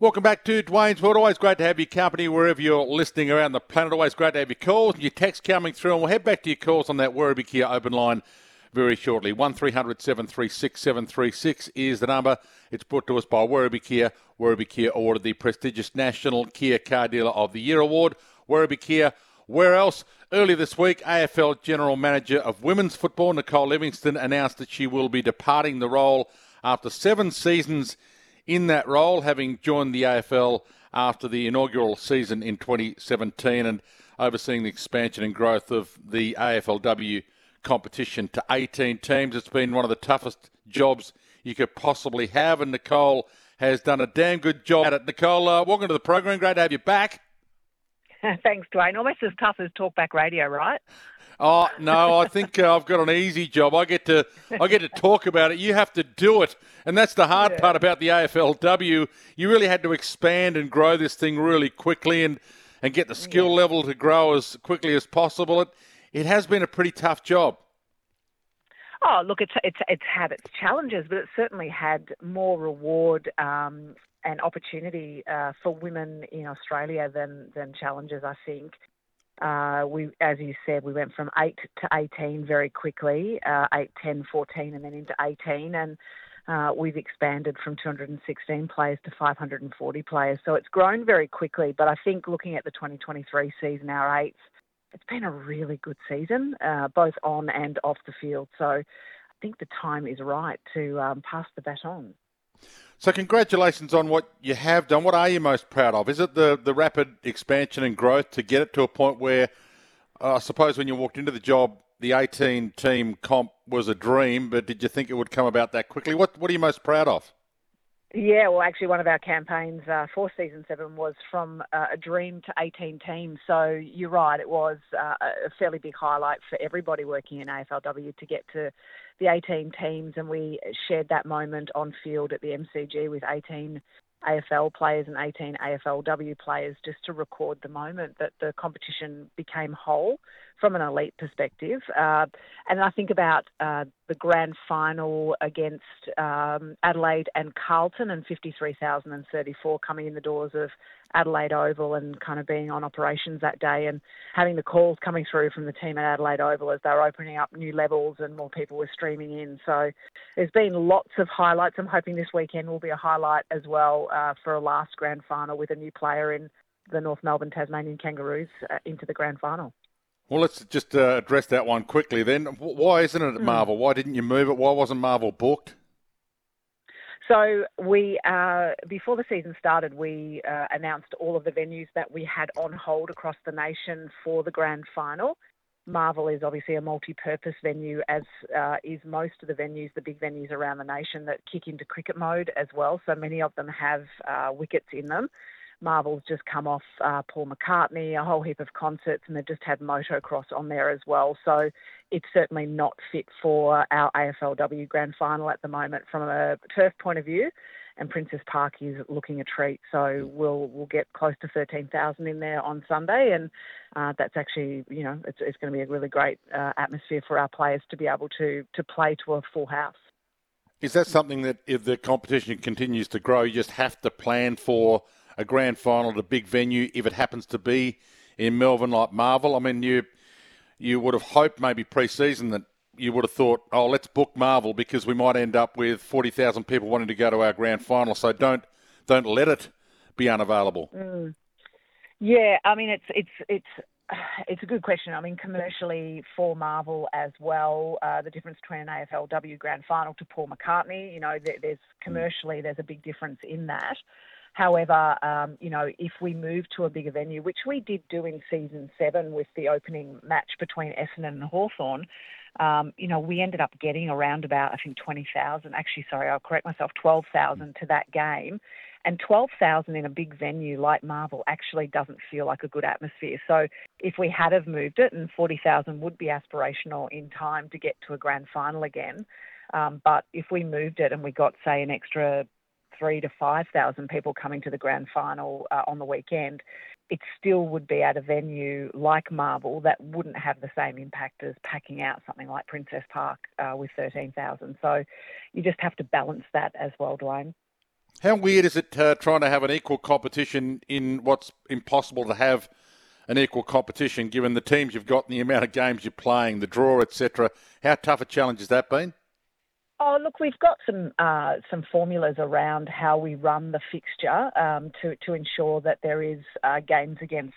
Welcome back to Dwayne's World. Always great to have your company wherever you're listening around the planet. Always great to have your calls and your texts coming through. And we'll head back to your calls on that Werribee Kia open line very shortly. 1300 736 736 is the number. It's brought to us by Werribee Kia. Werribee Kia awarded the prestigious National Kia Car Dealer of the Year award. Werribee Kia. Where else? Earlier this week, AFL General Manager of Women's Football, Nicole Livingstone, announced that she will be departing the role after seven seasons in that role, having joined the AFL after the inaugural season in 2017 and overseeing the expansion and growth of the AFLW competition to 18 teams. It's been one of the toughest jobs you could possibly have, and Nicole has done a damn good job at it. Nicole, uh, welcome to the program. Great to have you back. Thanks, Dwayne. Almost as tough as talkback radio, right? Oh no, I think uh, I've got an easy job. I get to I get to talk about it. You have to do it, and that's the hard yeah. part about the AFLW. You really had to expand and grow this thing really quickly, and and get the skill yeah. level to grow as quickly as possible. It it has been a pretty tough job. Oh, look, it's it's it's had its challenges, but it's certainly had more reward um, and opportunity uh, for women in Australia than than challenges. I think. Uh, we, as you said, we went from 8 to 18 very quickly, uh, 8, 10, 14, and then into 18. And uh, we've expanded from 216 players to 540 players. So it's grown very quickly. But I think looking at the 2023 season, our eighth, it's been a really good season, uh, both on and off the field. So I think the time is right to um, pass the baton. So, congratulations on what you have done. What are you most proud of? Is it the, the rapid expansion and growth to get it to a point where, uh, I suppose, when you walked into the job, the 18 team comp was a dream, but did you think it would come about that quickly? What What are you most proud of? Yeah, well, actually, one of our campaigns uh, for season seven was from uh, a dream to 18 teams. So you're right, it was uh, a fairly big highlight for everybody working in AFLW to get to the 18 teams, and we shared that moment on field at the MCG with 18 AFL players and 18 AFLW players just to record the moment that the competition became whole from an elite perspective. Uh, and I think about uh, the grand final against um, Adelaide and Carlton and 53,034 coming in the doors of Adelaide Oval and kind of being on operations that day and having the calls coming through from the team at Adelaide Oval as they're opening up new levels and more people were streaming in. So there's been lots of highlights. I'm hoping this weekend will be a highlight as well uh, for a last grand final with a new player in the North Melbourne Tasmanian Kangaroos uh, into the grand final. Well, let's just uh, address that one quickly then. Why isn't it at hmm. Marvel? Why didn't you move it? Why wasn't Marvel booked? So we, uh, before the season started, we uh, announced all of the venues that we had on hold across the nation for the grand final. Marvel is obviously a multi-purpose venue, as uh, is most of the venues, the big venues around the nation that kick into cricket mode as well. So many of them have uh, wickets in them. Marvel's just come off uh, Paul McCartney, a whole heap of concerts, and they've just had motocross on there as well. So it's certainly not fit for our AFLW grand final at the moment from a turf point of view. And Princes Park is looking a treat, so we'll we'll get close to thirteen thousand in there on Sunday, and uh, that's actually you know it's, it's going to be a really great uh, atmosphere for our players to be able to to play to a full house. Is that something that if the competition continues to grow, you just have to plan for? A grand final at a big venue if it happens to be in Melbourne like Marvel? I mean, you you would have hoped maybe pre-season that you would have thought, oh, let's book Marvel because we might end up with forty thousand people wanting to go to our grand final. So don't don't let it be unavailable? Mm. Yeah, I mean it's it's it's it's a good question. I mean, commercially for Marvel as well, uh, the difference between an AFLW Grand Final to Paul McCartney, you know, there's commercially there's a big difference in that. However, um, you know, if we move to a bigger venue, which we did do in season seven with the opening match between Essendon and Hawthorn, um, you know, we ended up getting around about I think twenty thousand. Actually, sorry, I'll correct myself, twelve thousand to that game. And 12,000 in a big venue like Marvel actually doesn't feel like a good atmosphere. So if we had have moved it, and 40,000 would be aspirational in time to get to a grand final again. Um, but if we moved it and we got, say, an extra three to 5,000 people coming to the grand final uh, on the weekend, it still would be at a venue like Marvel that wouldn't have the same impact as packing out something like Princes Park uh, with 13,000. So you just have to balance that as well, Dwayne. How weird is it uh, trying to have an equal competition in what's impossible to have an equal competition given the teams you've got and the amount of games you're playing, the draw, etc. How tough a challenge has that been? Oh, look, we've got some uh, some formulas around how we run the fixture um, to to ensure that there is uh, games against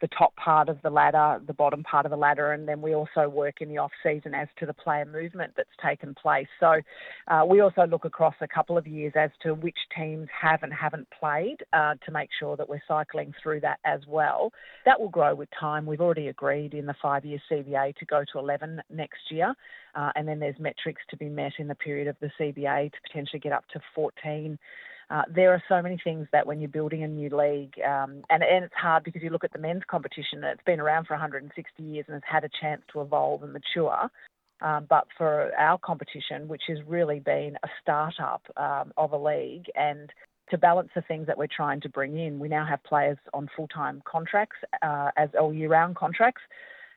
the top part of the ladder, the bottom part of the ladder, and then we also work in the off season as to the player movement that's taken place. So uh, we also look across a couple of years as to which teams have and haven't played uh, to make sure that we're cycling through that as well. That will grow with time. We've already agreed in the five-year CBA to go to 11 next year, uh, and then there's metrics to be met in the period of the CBA to potentially get up to 14 uh, there are so many things that when you're building a new league, um, and, and it's hard because you look at the men's competition, it's been around for 160 years and has had a chance to evolve and mature. Um, but for our competition, which has really been a startup um, of a league, and to balance the things that we're trying to bring in, we now have players on full time contracts uh, as all year round contracts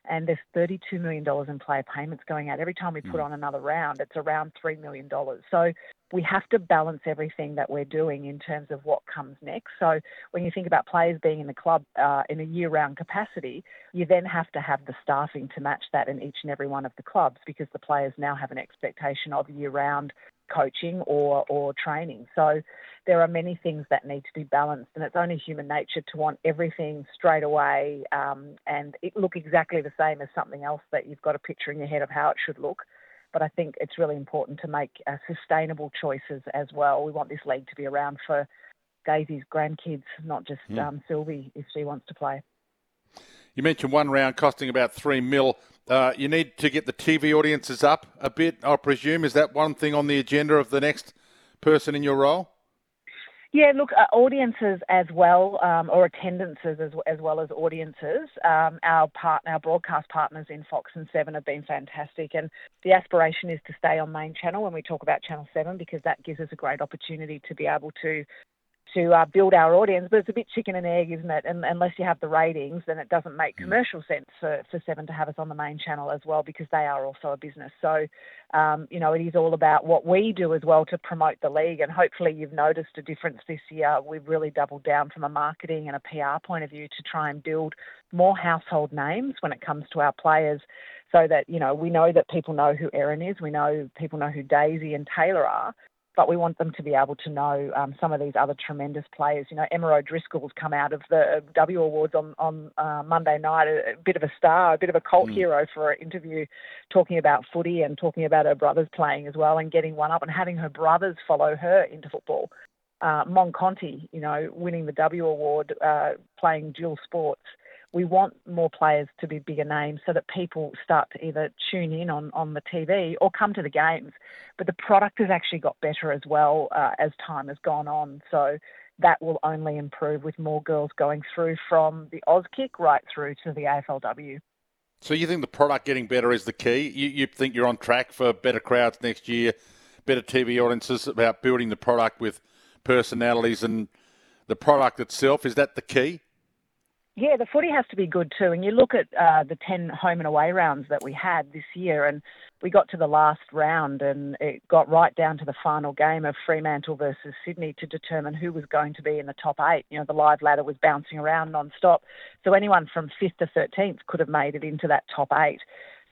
and there's $32 million in player payments going out. Every time we put mm. on another round, it's around $3 million. So we have to balance everything that we're doing in terms of what comes next. So when you think about players being in the club uh, in a year-round capacity, you then have to have the staffing to match that in each and every one of the clubs because the players now have an expectation of year-round coaching or or training. So there are many things that need to be balanced, and it's only human nature to want everything straight away um, and it look exactly the same as something else that you've got a picture in your head of how it should look. But I think it's really important to make uh, sustainable choices as well. We want this league to be around for Daisy's grandkids, not just yeah. um, Sylvie if she wants to play. You mentioned one round costing about three mil. Uh, you need to get the TV audiences up a bit, I presume. Is that one thing on the agenda of the next person in your role? Yeah, look, uh, audiences as well, um, or attendances as, as well as audiences. Um, our part, our broadcast partners in Fox and Seven have been fantastic, and the aspiration is to stay on main channel when we talk about Channel Seven because that gives us a great opportunity to be able to to uh, build our audience, but it's a bit chicken and egg, isn't it? And unless you have the ratings, then it doesn't make mm. commercial sense for, for Seven to have us on the main channel as well because they are also a business. So, um, you know, it is all about what we do as well to promote the league. And hopefully, you've noticed a difference this year. We've really doubled down from a marketing and a PR point of view to try and build more household names when it comes to our players so that you know we know that people know who Erin is, we know people know who Daisy and Taylor are, but we want them to be able to know um, some of these other tremendous players. You know, Emma O'Driscoll's come out of the W Awards on on uh, Monday night, a, a, bit of a star, a bit of a cult mm. hero for an interview, talking about footy and talking about her brothers playing as well, and getting one up and having her brothers follow her into football. Uh, Mon Conti, you know, winning the W Award, uh, playing dual sports we want more players to be bigger names so that people start to either tune in on, on the TV or come to the games. But the product has actually got better as well uh, as time has gone on. So that will only improve with more girls going through from the Auskick right through to the AFLW. So you think the product getting better is the key? You, you think you're on track for better crowds next year, better TV audiences, about building the product with personalities and the product itself. Is that the key? Yeah, the footy has to be good too. And you look at uh, the 10 home and away rounds that we had this year, and we got to the last round and it got right down to the final game of Fremantle versus Sydney to determine who was going to be in the top eight. You know, the live ladder was bouncing around non stop. So anyone from 5th to 13th could have made it into that top eight.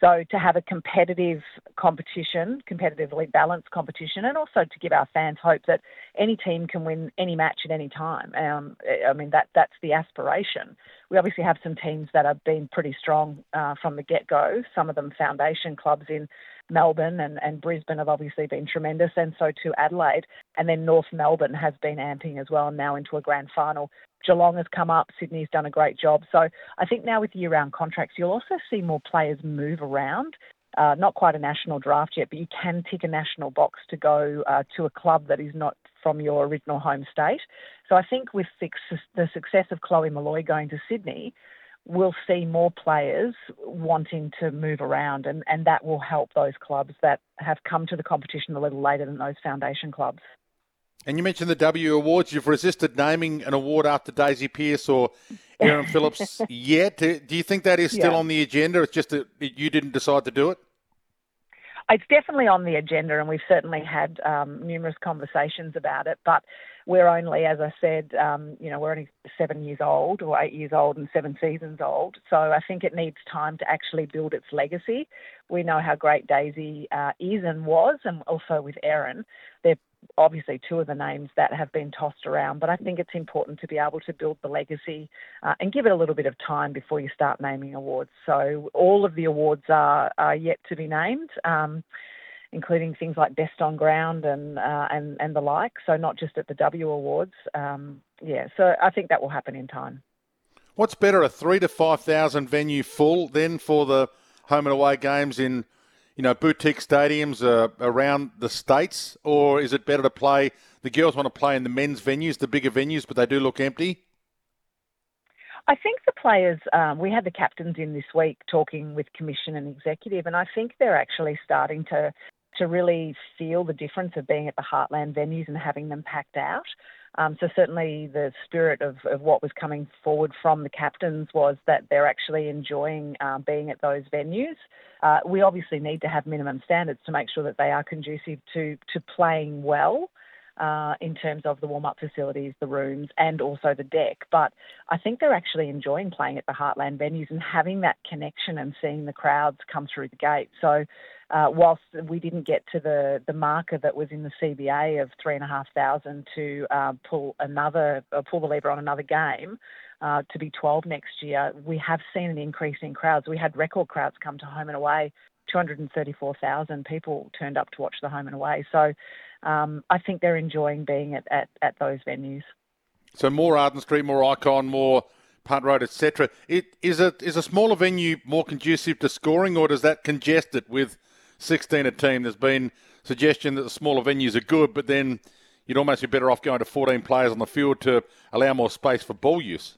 So to have a competitive competition, competitively balanced competition, and also to give our fans hope that any team can win any match at any time. Um, I mean that that's the aspiration. We obviously have some teams that have been pretty strong uh, from the get go. Some of them foundation clubs in Melbourne and, and Brisbane have obviously been tremendous, and so too Adelaide. And then North Melbourne has been amping as well, and now into a grand final. Geelong has come up, Sydney's done a great job. So I think now with year round contracts, you'll also see more players move around. Uh, not quite a national draft yet, but you can tick a national box to go uh, to a club that is not from your original home state. So I think with the success of Chloe Molloy going to Sydney, we'll see more players wanting to move around, and, and that will help those clubs that have come to the competition a little later than those foundation clubs. And you mentioned the W Awards. You've resisted naming an award after Daisy Pearce or Erin Phillips yet. Do you think that is still yeah. on the agenda? It's just that you didn't decide to do it? It's definitely on the agenda, and we've certainly had um, numerous conversations about it. But we're only, as I said, um, you know, we're only seven years old or eight years old and seven seasons old. So I think it needs time to actually build its legacy. We know how great Daisy uh, is and was, and also with Erin. They're obviously two of the names that have been tossed around, but I think it's important to be able to build the legacy uh, and give it a little bit of time before you start naming awards. So all of the awards are, are yet to be named. Um, including things like best on ground and uh, and and the like. So not just at the W Awards. Um, yeah, so I think that will happen in time. What's better, a three to five thousand venue full then for the home and away games in, you know, boutique stadiums uh, around the states, or is it better to play? The girls want to play in the men's venues, the bigger venues, but they do look empty. I think the players, um, we had the captains in this week talking with commission and executive, and I think they're actually starting to to really feel the difference of being at the Heartland venues and having them packed out. Um, so certainly the spirit of, of what was coming forward from the captains was that they're actually enjoying uh, being at those venues. Uh, we obviously need to have minimum standards to make sure that they are conducive to to playing well uh, in terms of the warm up facilities, the rooms, and also the deck. But I think they're actually enjoying playing at the Heartland venues and having that connection and seeing the crowds come through the gate. So, uh, whilst we didn't get to the, the marker that was in the CBA of three and a half thousand to uh, pull another uh, pull the lever on another game. Uh, to be 12 next year, we have seen an increase in crowds. We had record crowds come to home and away 234,000 people turned up to watch the home and away. So um, I think they're enjoying being at, at, at those venues. So more Arden Street, more Ikon, more Punt Road, etc. Is it is a smaller venue more conducive to scoring, or does that congest it with 16 a team? There's been suggestion that the smaller venues are good, but then you'd almost be better off going to 14 players on the field to allow more space for ball use.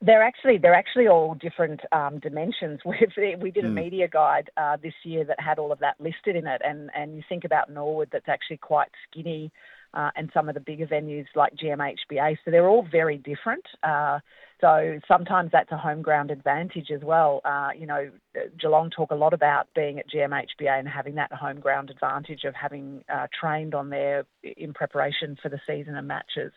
They're actually they're actually all different um, dimensions. we we did a mm. media guide uh, this year that had all of that listed in it, and and you think about Norwood, that's actually quite skinny, uh, and some of the bigger venues like GMHBA. So they're all very different. Uh, so sometimes that's a home ground advantage as well. Uh, you know, Geelong talk a lot about being at GMHBA and having that home ground advantage of having uh, trained on there in preparation for the season and matches.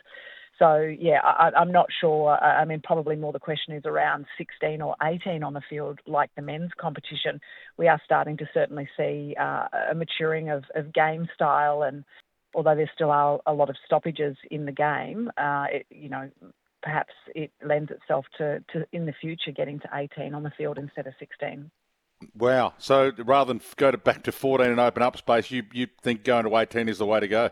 So yeah, I, am not sure. I mean, probably more the question is around 16 or 18 on the field, like the men's competition. We are starting to certainly see uh, a maturing of, of, game style, and although there still are a lot of stoppages in the game, uh, it, you know, perhaps it lends itself to, to in the future getting to 18 on the field instead of 16. Wow! So rather than go to back to 14 and open up space, you you think going to 18 is the way to go?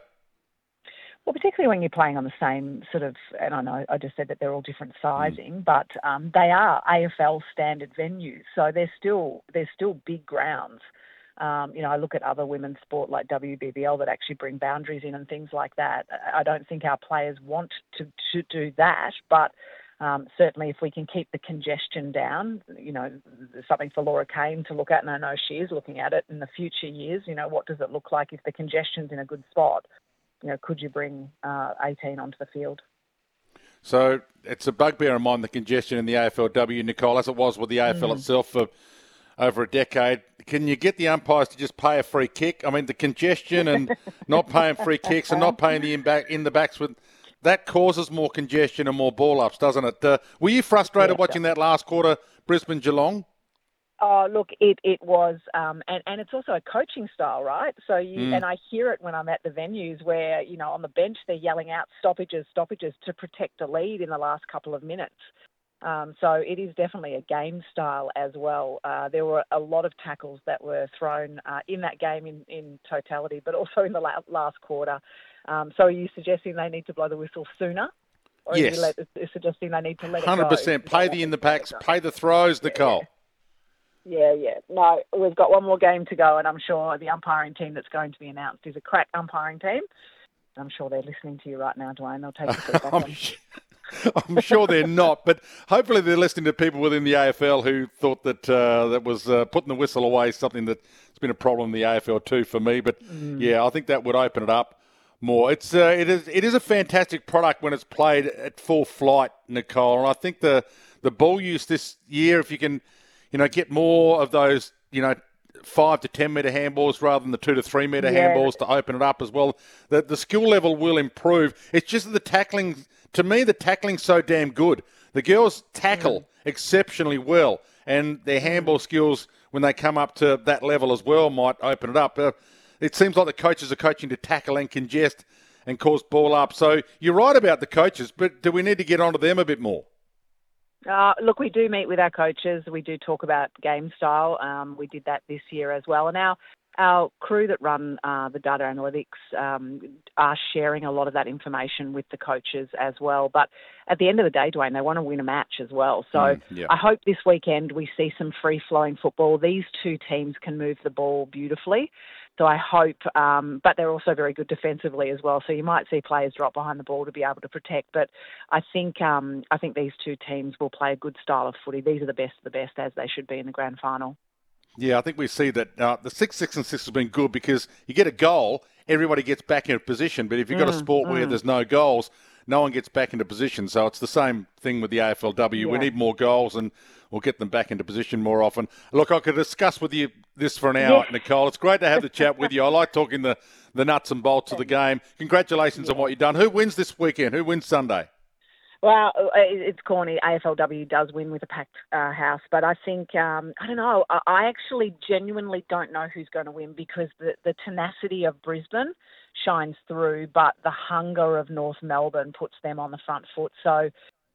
Well, particularly when you're playing on the same sort of, and I know I just said that they're all different sizing, mm. but um, they are AFL standard venues, so they're still they're still big grounds. Um, you know, I look at other women's sport like WBBL that actually bring boundaries in and things like that. I don't think our players want to, to do that, but um, certainly if we can keep the congestion down, you know, something for Laura Kane to look at, and I know she is looking at it in the future years. You know, what does it look like if the congestion's in a good spot? you know, could you bring uh, 18 onto the field? So it's a bugbear in mind the congestion in the AFLW, Nicole, as it was with the AFL mm. itself for over a decade. Can you get the umpires to just pay a free kick? I mean, the congestion and not paying free kicks and not paying the in back in the backs with that causes more congestion and more ball ups, doesn't it? Uh, were you frustrated yeah, watching that last quarter, Brisbane Geelong? Oh, look, it, it was, um, and, and it's also a coaching style, right? So you, mm. and I hear it when I'm at the venues where, you know, on the bench they're yelling out stoppages, stoppages to protect a lead in the last couple of minutes. Um, so it is definitely a game style as well. Uh, there were a lot of tackles that were thrown uh, in that game in, in totality, but also in the la- last quarter. Um, so are you suggesting they need to blow the whistle sooner? Or yes. are you let, suggesting they need to let 100%. it 100%. Pay the in the packs, pay the throws, Nicole. Yeah, yeah. No, we've got one more game to go, and I'm sure the umpiring team that's going to be announced is a crack umpiring team. I'm sure they're listening to you right now, Dwayne. They'll take the feedback I'm, sure, they're not, but hopefully they're listening to people within the AFL who thought that uh, that was uh, putting the whistle away something that's been a problem in the AFL too for me. But mm. yeah, I think that would open it up more. It's uh, it is it is a fantastic product when it's played at full flight, Nicole. And I think the the ball use this year, if you can you know, get more of those, you know, five to ten metre handballs rather than the two to three metre yeah. handballs to open it up as well. The the skill level will improve. It's just the tackling. To me, the tackling's so damn good. The girls tackle mm. exceptionally well, and their handball skills when they come up to that level as well might open it up. Uh, it seems like the coaches are coaching to tackle and congest and cause ball up. So you're right about the coaches, but do we need to get onto them a bit more? Uh, look, we do meet with our coaches. We do talk about game style. Um, we did that this year as well. And our our crew that run uh, the data analytics um, are sharing a lot of that information with the coaches as well. But at the end of the day, Dwayne, they want to win a match as well. So mm, yeah. I hope this weekend we see some free flowing football. These two teams can move the ball beautifully. So I hope, um, but they're also very good defensively as well. So you might see players drop behind the ball to be able to protect. But I think um, I think these two teams will play a good style of footy. These are the best of the best as they should be in the grand final. Yeah, I think we see that uh, the six, six, and six has been good because you get a goal, everybody gets back in position. But if you've got mm, a sport mm. where there's no goals, no one gets back into position. So it's the same thing with the AFLW. Yeah. We need more goals and we'll get them back into position more often. Look, I could discuss with you this for an hour, yeah. Nicole. It's great to have the chat with you. I like talking the, the nuts and bolts of the game. Congratulations yeah. on what you've done. Who wins this weekend? Who wins Sunday? Well, uh, it's corny. AFLW does win with a packed uh, house, but I think um, I don't know. I actually genuinely don't know who's going to win because the, the tenacity of Brisbane shines through, but the hunger of North Melbourne puts them on the front foot. So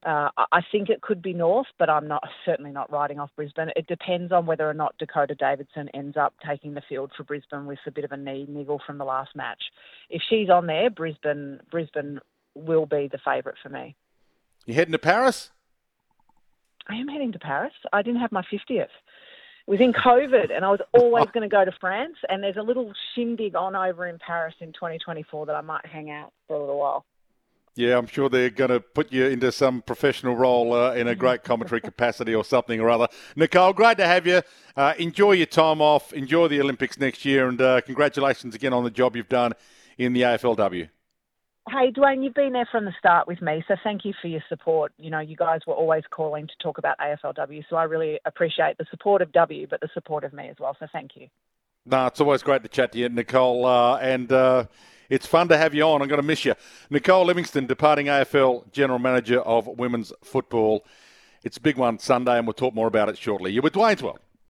uh, I think it could be North, but I'm not certainly not riding off Brisbane. It depends on whether or not Dakota Davidson ends up taking the field for Brisbane with a bit of a knee niggle from the last match. If she's on there, Brisbane Brisbane will be the favourite for me. You heading to Paris? I am heading to Paris. I didn't have my 50th. It was in COVID, and I was always going to go to France. And there's a little shindig on over in Paris in 2024 that I might hang out for a little while. Yeah, I'm sure they're going to put you into some professional role uh, in a great commentary capacity or something or other. Nicole, great to have you. Uh, enjoy your time off. Enjoy the Olympics next year, and uh, congratulations again on the job you've done in the AFLW. Hey, Dwayne, you've been there from the start with me, so thank you for your support. You know, you guys were always calling to talk about AFLW, so I really appreciate the support of W, but the support of me as well. So thank you. No, it's always great to chat to you, Nicole, uh, and uh, it's fun to have you on. I'm going to miss you. Nicole Livingstone, departing AFL General Manager of Women's Football. It's a big one Sunday, and we'll talk more about it shortly. You're with Dwayne's World.